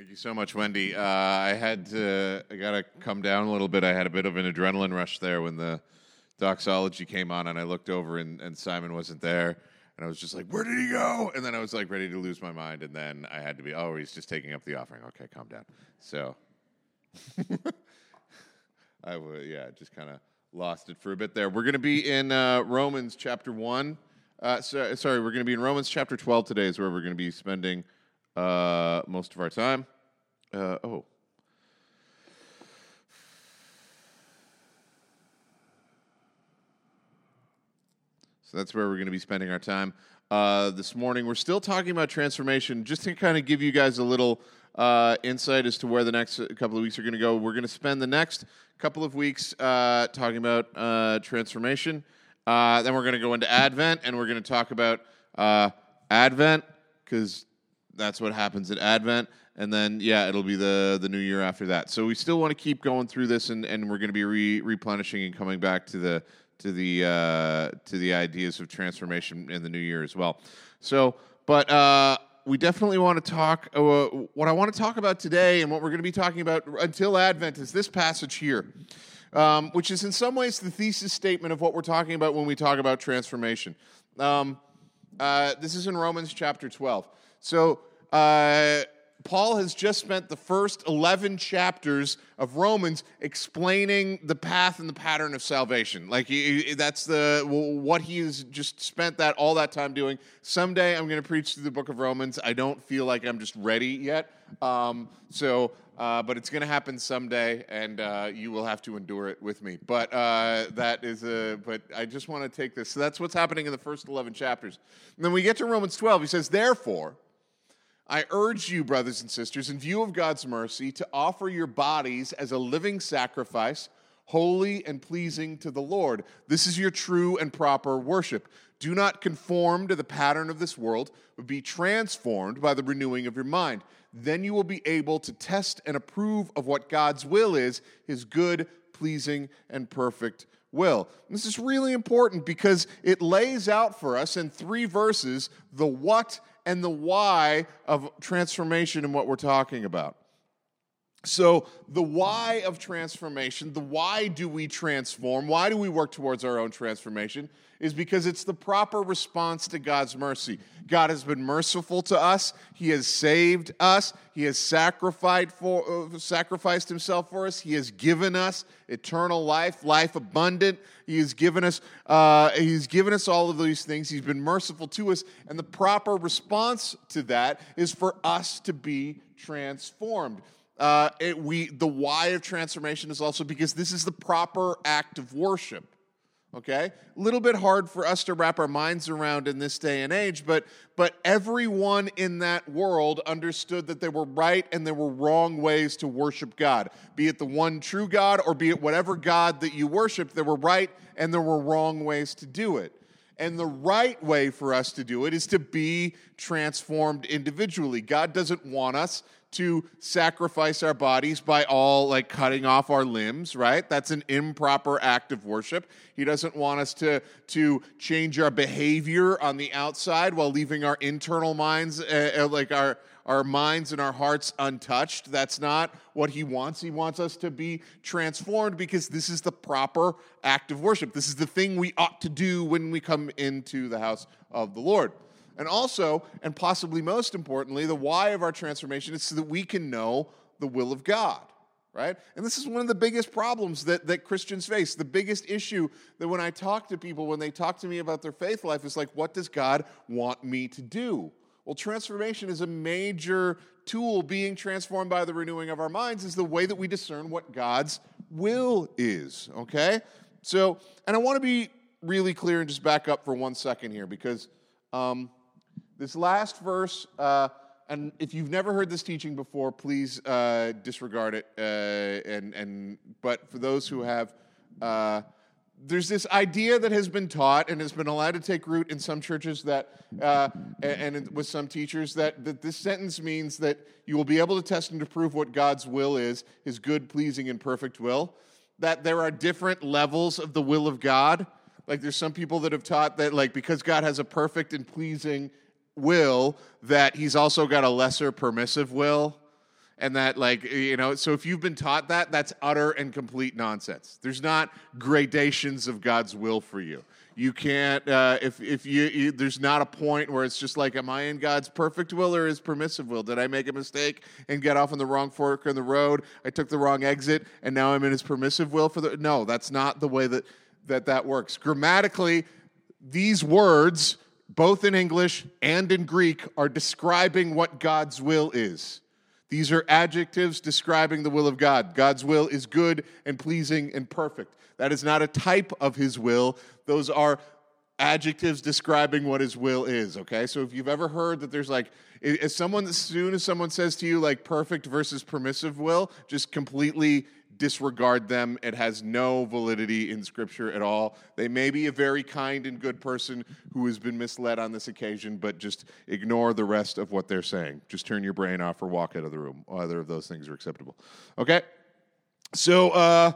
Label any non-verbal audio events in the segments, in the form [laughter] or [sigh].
Thank you so much, Wendy. Uh, I had to, I got to come down a little bit. I had a bit of an adrenaline rush there when the doxology came on, and I looked over and, and Simon wasn't there. And I was just like, where did he go? And then I was like ready to lose my mind. And then I had to be, oh, he's just taking up the offering. Okay, calm down. So [laughs] I yeah, just kind of lost it for a bit there. We're going to be in uh, Romans chapter 1. Uh, so, sorry, we're going to be in Romans chapter 12 today, is where we're going to be spending uh, most of our time. Uh, oh. So that's where we're going to be spending our time uh, this morning. We're still talking about transformation, just to kind of give you guys a little uh, insight as to where the next couple of weeks are going to go. We're going to spend the next couple of weeks uh, talking about uh, transformation. Uh, then we're going to go into Advent, and we're going to talk about uh, Advent because that's what happens at Advent. And then, yeah, it'll be the, the new year after that. So we still want to keep going through this, and, and we're going to be re- replenishing and coming back to the to the uh, to the ideas of transformation in the new year as well. So, but uh, we definitely want to talk. Uh, what I want to talk about today, and what we're going to be talking about until Advent, is this passage here, um, which is in some ways the thesis statement of what we're talking about when we talk about transformation. Um, uh, this is in Romans chapter twelve. So. Uh, Paul has just spent the first 11 chapters of Romans explaining the path and the pattern of salvation. Like he, that's the what he has just spent that all that time doing. Someday I'm going to preach through the book of Romans. I don't feel like I'm just ready yet. Um, so, uh, but it's going to happen someday, and uh, you will have to endure it with me. But uh, that is a. But I just want to take this. So that's what's happening in the first 11 chapters. And then we get to Romans 12. He says, therefore. I urge you, brothers and sisters, in view of God's mercy, to offer your bodies as a living sacrifice, holy and pleasing to the Lord. This is your true and proper worship. Do not conform to the pattern of this world, but be transformed by the renewing of your mind. Then you will be able to test and approve of what God's will is, his good, pleasing, and perfect will. This is really important because it lays out for us in three verses the what and the why of transformation and what we're talking about. So, the why of transformation, the why do we transform, why do we work towards our own transformation, is because it's the proper response to God's mercy. God has been merciful to us, He has saved us, He has sacrificed, for, uh, sacrificed Himself for us, He has given us eternal life, life abundant. He has given us, uh, He's given us all of these things. He's been merciful to us, and the proper response to that is for us to be transformed uh, it, we the why of transformation is also because this is the proper act of worship okay? A little bit hard for us to wrap our minds around in this day and age but but everyone in that world understood that there were right and there were wrong ways to worship god. Be it the one true god or be it whatever god that you worship there were right and there were wrong ways to do it. And the right way for us to do it is to be transformed individually. God doesn't want us to sacrifice our bodies by all like cutting off our limbs, right? That's an improper act of worship. He doesn't want us to to change our behavior on the outside while leaving our internal minds uh, uh, like our our minds and our hearts untouched. That's not what he wants. He wants us to be transformed because this is the proper act of worship. This is the thing we ought to do when we come into the house of the Lord. And also, and possibly most importantly, the why of our transformation is so that we can know the will of God, right? And this is one of the biggest problems that, that Christians face. The biggest issue that when I talk to people, when they talk to me about their faith life, is like, what does God want me to do? Well, transformation is a major tool. Being transformed by the renewing of our minds is the way that we discern what God's will is, okay? So, and I want to be really clear and just back up for one second here because um, this last verse, uh, and if you've never heard this teaching before, please uh, disregard it. Uh, and and but for those who have, uh, there's this idea that has been taught and has been allowed to take root in some churches that, uh, and, with some teachers that that this sentence means that you will be able to test and to prove what God's will is, His good, pleasing, and perfect will. That there are different levels of the will of God. Like there's some people that have taught that like because God has a perfect and pleasing will that he's also got a lesser permissive will. and that like you know so if you've been taught that that's utter and complete nonsense. There's not gradations of god's will for you. You can't uh, if if you, you, there's not a point where it's just like am i in god's perfect will or his permissive will? Did i make a mistake and get off on the wrong fork in the road? I took the wrong exit and now i'm in his permissive will for the no that's not the way that that that works. Grammatically these words both in english and in greek are describing what god's will is these are adjectives describing the will of God. God's will is good and pleasing and perfect. That is not a type of his will. Those are adjectives describing what his will is, okay? So if you've ever heard that there's like as someone as soon as someone says to you like perfect versus permissive will, just completely disregard them. It has no validity in Scripture at all. They may be a very kind and good person who has been misled on this occasion, but just ignore the rest of what they're saying. Just turn your brain off or walk out of the room. Either of those things are acceptable. Okay? So, uh,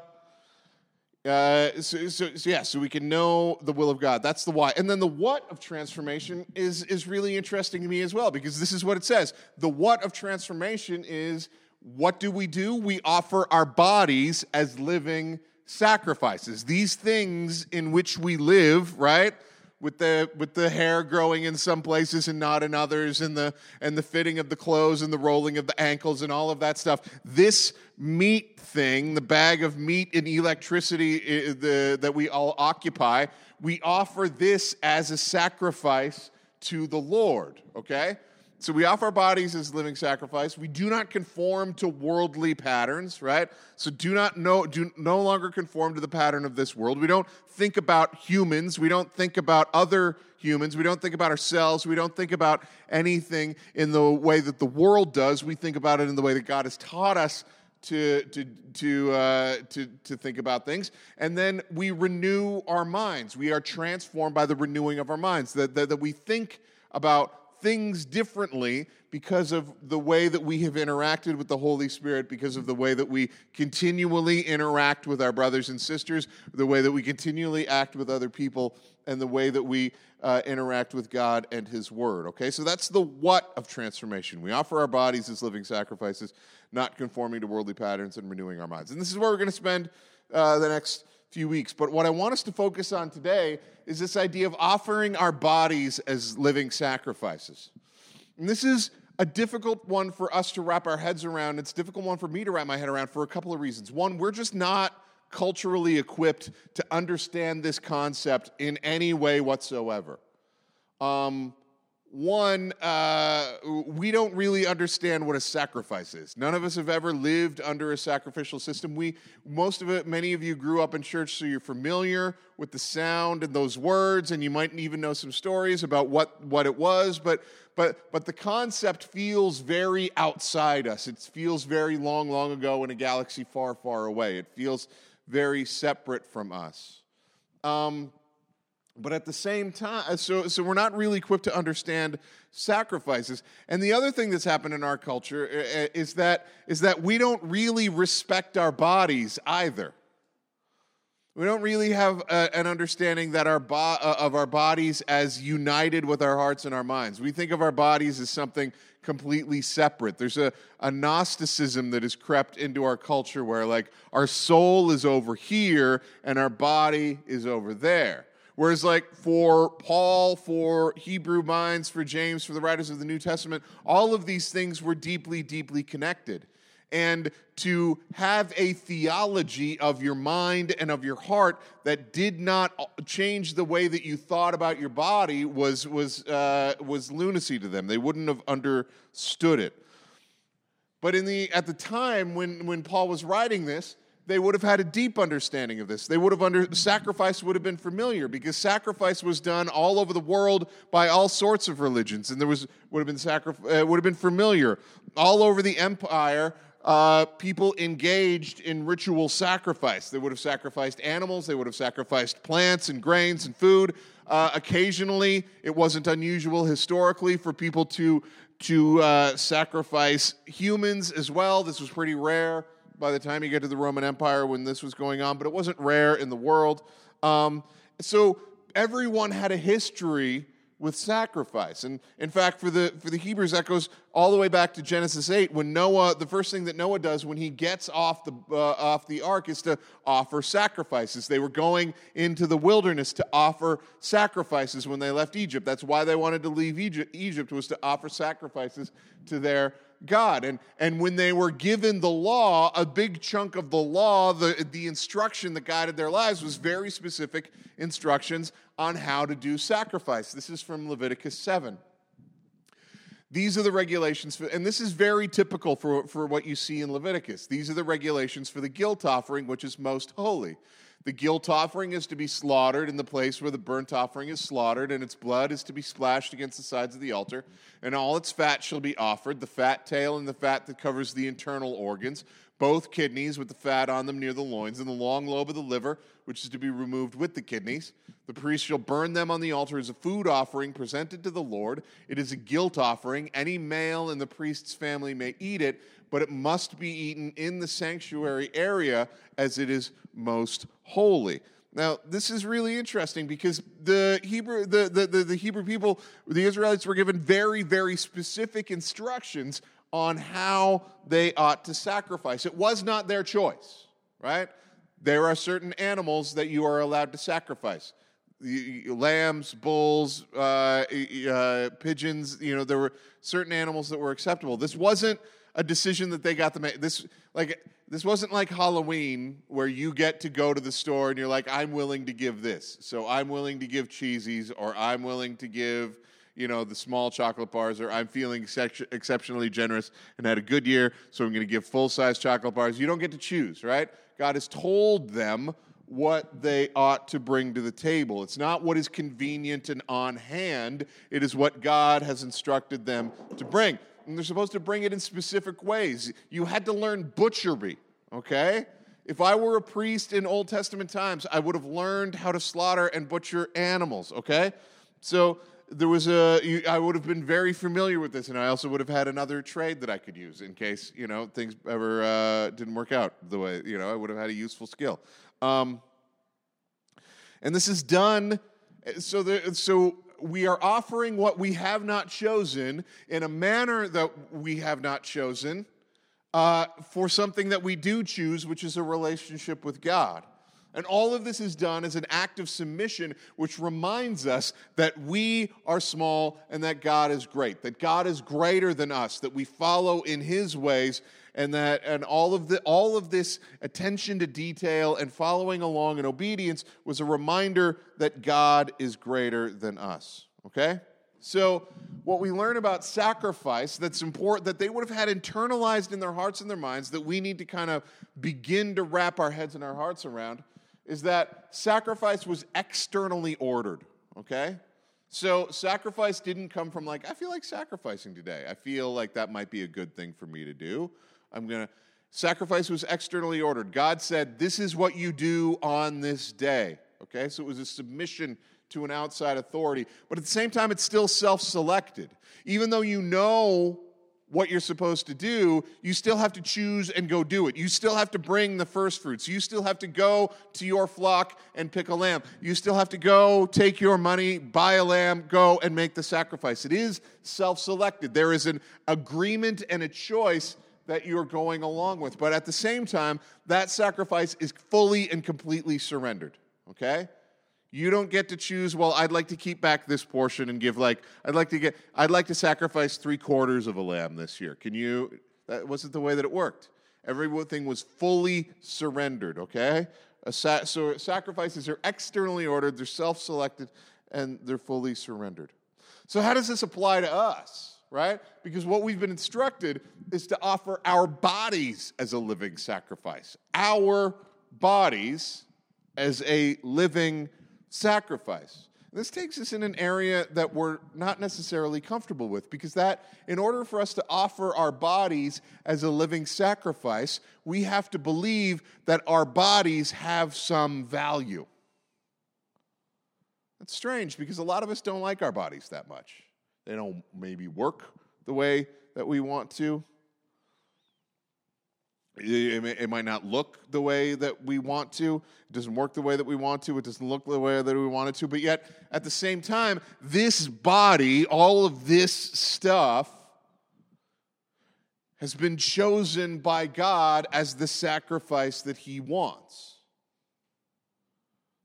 uh, so, so, so, yeah, so we can know the will of God. That's the why. And then the what of transformation is, is really interesting to me as well, because this is what it says. The what of transformation is what do we do? We offer our bodies as living sacrifices. These things in which we live, right? With the with the hair growing in some places and not in others, and the and the fitting of the clothes and the rolling of the ankles and all of that stuff. This meat thing, the bag of meat and electricity the, that we all occupy, we offer this as a sacrifice to the Lord. Okay. So we offer our bodies as living sacrifice. We do not conform to worldly patterns, right? So do not no do no longer conform to the pattern of this world. We don't think about humans. We don't think about other humans. We don't think about ourselves. We don't think about anything in the way that the world does. We think about it in the way that God has taught us to, to, to, uh, to, to think about things. And then we renew our minds. We are transformed by the renewing of our minds, that, that, that we think about things differently because of the way that we have interacted with the Holy Spirit, because of the way that we continually interact with our brothers and sisters, the way that we continually act with other people, and the way that we uh, interact with God and His Word. Okay, so that's the what of transformation. We offer our bodies as living sacrifices, not conforming to worldly patterns and renewing our minds. And this is where we're going to spend uh, the next few weeks. But what I want us to focus on today is this idea of offering our bodies as living sacrifices. And this is a difficult one for us to wrap our heads around. It's a difficult one for me to wrap my head around for a couple of reasons. One, we're just not culturally equipped to understand this concept in any way whatsoever. Um, one, uh, we don't really understand what a sacrifice is. None of us have ever lived under a sacrificial system. We, most of it, many of you grew up in church, so you're familiar with the sound and those words, and you might even know some stories about what, what it was. But, but, but the concept feels very outside us. It feels very long, long ago in a galaxy far, far away. It feels very separate from us. Um, but at the same time, uh, so, so we're not really equipped to understand sacrifices. And the other thing that's happened in our culture uh, uh, is that, is that we don't really respect our bodies either. We don't really have a, an understanding that our bo- of our bodies as united with our hearts and our minds. We think of our bodies as something completely separate. There's a, a Gnosticism that has crept into our culture where, like, our soul is over here and our body is over there. Whereas, like for Paul, for Hebrew minds, for James, for the writers of the New Testament, all of these things were deeply, deeply connected. And to have a theology of your mind and of your heart that did not change the way that you thought about your body was, was, uh, was lunacy to them. They wouldn't have understood it. But in the, at the time when, when Paul was writing this, they would have had a deep understanding of this. They would have under sacrifice would have been familiar because sacrifice was done all over the world by all sorts of religions, and there was would have been sacrifice uh, would have been familiar all over the empire. Uh, people engaged in ritual sacrifice. They would have sacrificed animals. They would have sacrificed plants and grains and food. Uh, occasionally, it wasn't unusual historically for people to to uh, sacrifice humans as well. This was pretty rare by the time you get to the Roman Empire when this was going on, but it wasn't rare in the world. Um, so everyone had a history with sacrifice. And in fact, for the, for the Hebrews, that goes all the way back to Genesis 8 when Noah, the first thing that Noah does when he gets off the, uh, off the ark is to offer sacrifices. They were going into the wilderness to offer sacrifices when they left Egypt. That's why they wanted to leave Egypt, Egypt was to offer sacrifices to their God. And, and when they were given the law, a big chunk of the law, the, the instruction that guided their lives was very specific instructions on how to do sacrifice. This is from Leviticus 7. These are the regulations, for, and this is very typical for, for what you see in Leviticus. These are the regulations for the guilt offering, which is most holy. The guilt offering is to be slaughtered in the place where the burnt offering is slaughtered, and its blood is to be splashed against the sides of the altar, and all its fat shall be offered the fat tail and the fat that covers the internal organs, both kidneys with the fat on them near the loins, and the long lobe of the liver, which is to be removed with the kidneys. The priest shall burn them on the altar as a food offering presented to the Lord. It is a guilt offering. Any male in the priest's family may eat it, but it must be eaten in the sanctuary area as it is most holy. Now, this is really interesting because the Hebrew, the, the, the, the, Hebrew people, the Israelites were given very, very specific instructions on how they ought to sacrifice. It was not their choice, right? There are certain animals that you are allowed to sacrifice. Lambs, bulls, uh, uh, pigeons, you know, there were certain animals that were acceptable. This wasn't a decision that they got to make. This like this wasn't like Halloween where you get to go to the store and you're like, I'm willing to give this. So I'm willing to give cheesies, or I'm willing to give you know the small chocolate bars, or I'm feeling exceptionally generous and had a good year, so I'm going to give full size chocolate bars. You don't get to choose, right? God has told them what they ought to bring to the table. It's not what is convenient and on hand, it is what God has instructed them to bring and they're supposed to bring it in specific ways. You had to learn butchery, okay? If I were a priest in Old Testament times, I would have learned how to slaughter and butcher animals, okay? So there was a, I would have been very familiar with this, and I also would have had another trade that I could use in case, you know, things ever uh, didn't work out the way, you know, I would have had a useful skill. Um, and this is done so, the, so we are offering what we have not chosen in a manner that we have not chosen uh, for something that we do choose, which is a relationship with God. And all of this is done as an act of submission, which reminds us that we are small and that God is great, that God is greater than us, that we follow in His ways, and that and all of the all of this attention to detail and following along in obedience was a reminder that God is greater than us. Okay? So, what we learn about sacrifice that's important, that they would have had internalized in their hearts and their minds, that we need to kind of begin to wrap our heads and our hearts around, is that sacrifice was externally ordered. Okay? So, sacrifice didn't come from like, I feel like sacrificing today. I feel like that might be a good thing for me to do. I'm going to. Sacrifice was externally ordered. God said, This is what you do on this day. Okay? So, it was a submission to an outside authority. But at the same time, it's still self selected. Even though you know what you're supposed to do, you still have to choose and go do it. You still have to bring the first fruits. You still have to go to your flock and pick a lamb. You still have to go take your money, buy a lamb, go and make the sacrifice. It is self selected. There is an agreement and a choice that you're going along with. But at the same time, that sacrifice is fully and completely surrendered. Okay? You don't get to choose, well, I'd like to keep back this portion and give like, I'd like to get, I'd like to sacrifice three quarters of a lamb this year. Can you, that wasn't the way that it worked. Everything was fully surrendered, okay? Sa- so sacrifices are externally ordered, they're self selected, and they're fully surrendered. So, how does this apply to us, right? Because what we've been instructed is to offer our bodies as a living sacrifice. Our bodies as a living sacrifice. This takes us in an area that we're not necessarily comfortable with because that in order for us to offer our bodies as a living sacrifice, we have to believe that our bodies have some value. That's strange because a lot of us don't like our bodies that much. They don't maybe work the way that we want to. It, might not look the way that we want to. It doesn't work the way that we want to. It doesn't look the way that we want it to. But yet, at the same time, this body, all of this stuff, has been chosen by God as the sacrifice that he wants.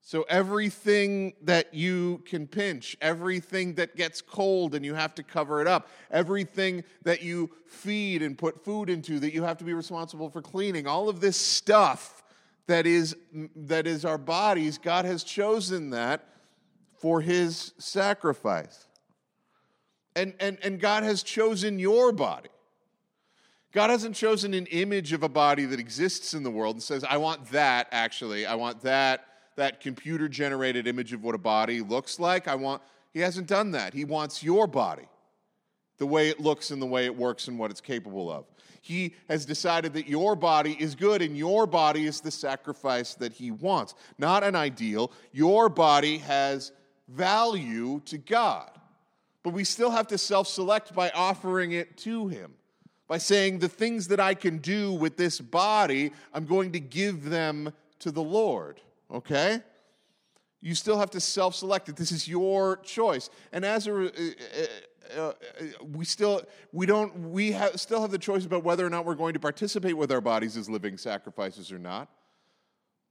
So, everything that you can pinch, everything that gets cold and you have to cover it up, everything that you feed and put food into that you have to be responsible for cleaning, all of this stuff that is, that is our bodies, God has chosen that for his sacrifice. And, and, and God has chosen your body. God hasn't chosen an image of a body that exists in the world and says, I want that actually. I want that that computer generated image of what a body looks like. I want, he hasn't done that. He wants your body, the way it looks and the way it works and what it's capable of. He has decided that your body is good and your body is the sacrifice that he wants, not an ideal. Your body has value to God. But we still have to self select by offering it to him by saying, The things that I can do with this body, I'm going to give them to the Lord okay? You still have to self select it. This is your choice. And as a, uh, uh, uh, we still we don't we still have the choice about whether or not we're going to participate with our bodies as living sacrifices or not.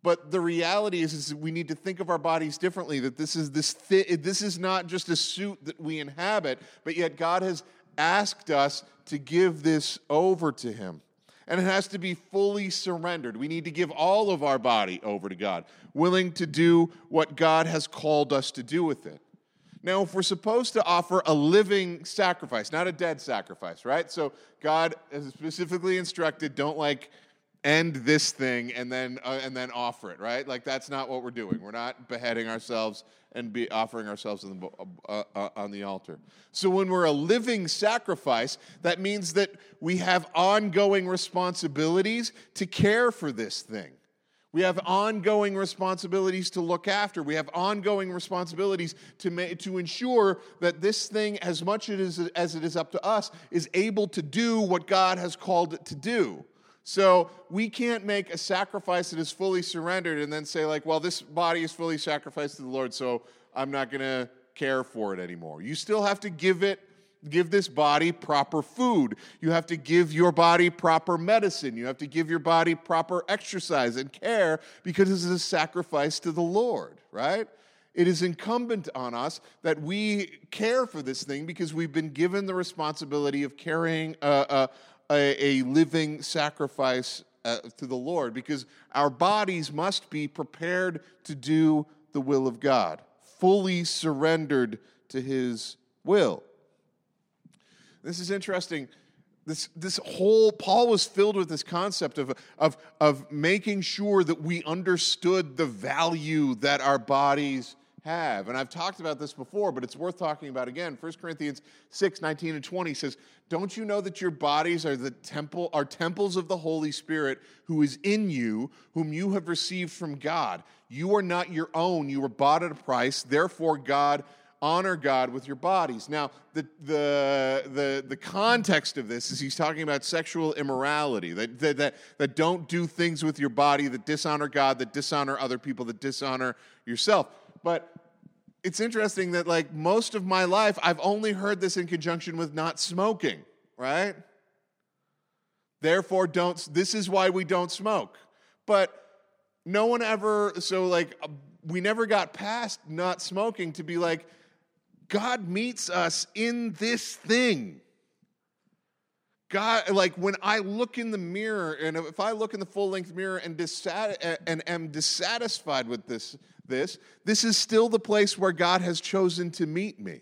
But the reality is, is we need to think of our bodies differently. That this is this thi- this is not just a suit that we inhabit, but yet God has asked us to give this over to Him and it has to be fully surrendered. We need to give all of our body over to God, willing to do what God has called us to do with it. Now, if we're supposed to offer a living sacrifice, not a dead sacrifice, right? So God has specifically instructed don't like end this thing and then uh, and then offer it, right? Like that's not what we're doing. We're not beheading ourselves and be offering ourselves on the, uh, uh, on the altar. So when we're a living sacrifice, that means that we have ongoing responsibilities to care for this thing. We have ongoing responsibilities to look after. We have ongoing responsibilities to, ma- to ensure that this thing, as much as it is up to us, is able to do what God has called it to do. So we can't make a sacrifice that is fully surrendered and then say, like, well, this body is fully sacrificed to the Lord, so I'm not going to care for it anymore. You still have to give it give this body proper food. You have to give your body proper medicine. You have to give your body proper exercise and care because this is a sacrifice to the Lord, right? It is incumbent on us that we care for this thing because we've been given the responsibility of carrying a, a, a, a living sacrifice uh, to the Lord because our bodies must be prepared to do the will of God, fully surrendered to His will. This is interesting. This, this whole, Paul was filled with this concept of, of, of making sure that we understood the value that our bodies have. And I've talked about this before, but it's worth talking about again. 1 Corinthians 6, 19 and 20 says, Don't you know that your bodies are the temple, are temples of the Holy Spirit who is in you, whom you have received from God? You are not your own, you were bought at a price, therefore God honor God with your bodies. Now, the, the, the, the context of this is he's talking about sexual immorality, that, that, that, that don't do things with your body that dishonor God, that dishonor other people, that dishonor yourself. But it's interesting that like most of my life I've only heard this in conjunction with not smoking, right? Therefore don't this is why we don't smoke. But no one ever so like uh, we never got past not smoking to be like God meets us in this thing. God, like when I look in the mirror, and if I look in the full length mirror and, dissat- and am dissatisfied with this, this, this is still the place where God has chosen to meet me.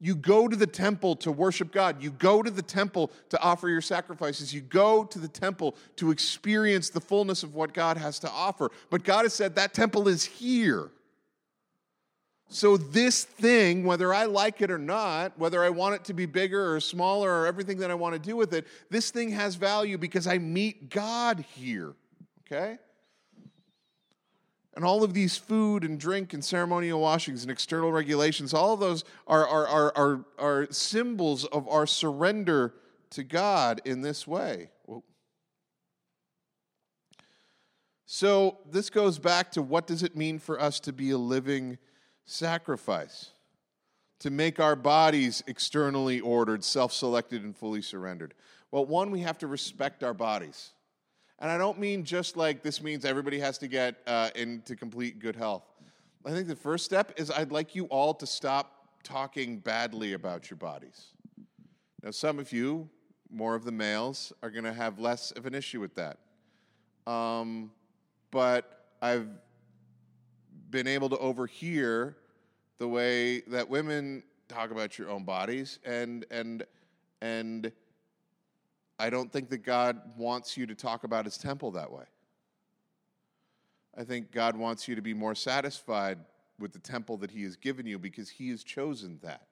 You go to the temple to worship God. You go to the temple to offer your sacrifices. You go to the temple to experience the fullness of what God has to offer. But God has said that temple is here. So, this thing, whether I like it or not, whether I want it to be bigger or smaller or everything that I want to do with it, this thing has value because I meet God here. Okay? And all of these food and drink and ceremonial washings and external regulations, all of those are, are, are, are, are symbols of our surrender to God in this way. So this goes back to what does it mean for us to be a living sacrifice? to make our bodies externally ordered, self selected, and fully surrendered? Well, one, we have to respect our bodies. And I don't mean just like this means everybody has to get uh, into complete good health. I think the first step is I'd like you all to stop talking badly about your bodies. Now, some of you, more of the males, are going to have less of an issue with that. Um, but I've been able to overhear the way that women talk about your own bodies and and and I don't think that God wants you to talk about his temple that way. I think God wants you to be more satisfied with the temple that he has given you because he has chosen that.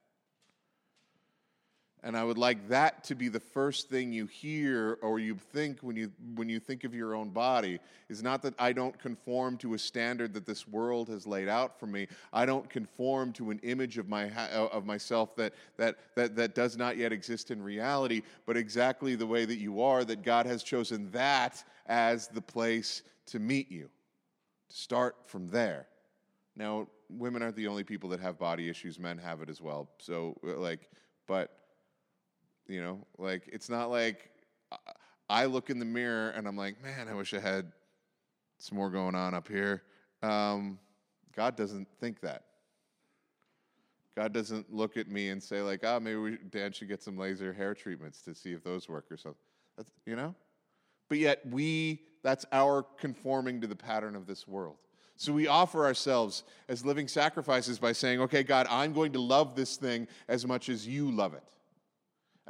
And I would like that to be the first thing you hear or you think when you, when you think of your own body is not that I don't conform to a standard that this world has laid out for me. I don't conform to an image of, my, uh, of myself that, that, that, that does not yet exist in reality, but exactly the way that you are, that God has chosen that as the place to meet you. To start from there. Now, women aren't the only people that have body issues, men have it as well. So, uh, like, but you know, like it's not like I look in the mirror and I'm like, man, I wish I had some more going on up here. Um, God doesn't think that. God doesn't look at me and say like, oh, maybe we, Dan should get some laser hair treatments to see if those work or something. That's, you know, but yet we that's our conforming to the pattern of this world. So we offer ourselves as living sacrifices by saying, okay, God, I'm going to love this thing as much as you love it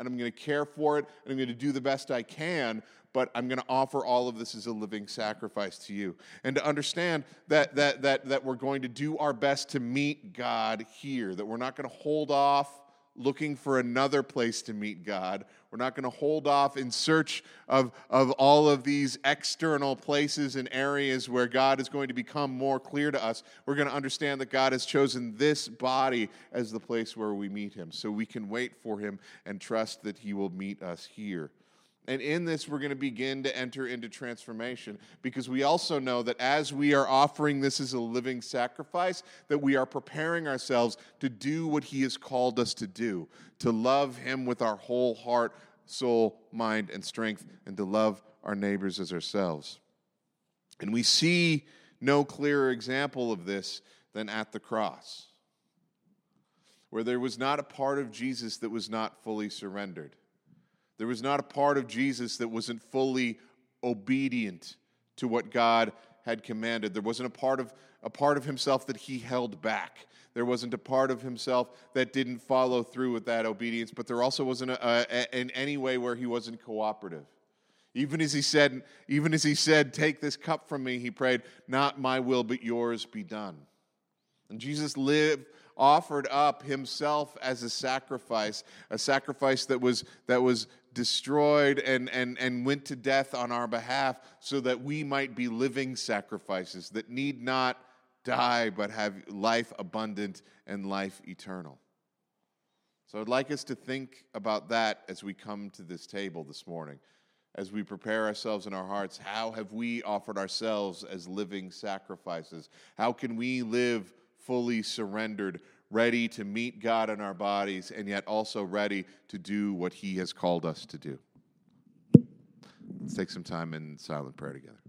and I'm going to care for it and I'm going to do the best I can, but I'm going to offer all of this as a living sacrifice to you. And to understand that, that, that, that we're going to do our best to meet God here, that we're not going to hold off looking for another place to meet God. We're not going to hold off in search of, of all of these external places and areas where God is going to become more clear to us. We're going to understand that God has chosen this body as the place where we meet Him. So we can wait for Him and trust that He will meet us here. And in this, we're going to begin to enter into transformation because we also know that as we are offering this as a living sacrifice, that we are preparing ourselves to do what He has called us to do to love Him with our whole heart, soul, mind, and strength, and to love our neighbors as ourselves. And we see no clearer example of this than at the cross, where there was not a part of Jesus that was not fully surrendered. There was not a part of Jesus that wasn't fully obedient to what God had commanded. There wasn't a part of a part of himself that he held back. There wasn't a part of himself that didn't follow through with that obedience, but there also wasn't a, a, in any way where he wasn't cooperative. Even as he said, even as he said, "Take this cup from me," he prayed, "Not my will, but yours be done." And Jesus lived offered up himself as a sacrifice, a sacrifice that was that was destroyed and, and, and went to death on our behalf so that we might be living sacrifices that need not die but have life abundant and life eternal. So I'd like us to think about that as we come to this table this morning. As we prepare ourselves in our hearts, how have we offered ourselves as living sacrifices? How can we live fully surrendered, ready to meet God in our bodies, and yet also ready to do what He has called us to do. Let's take some time in silent prayer together.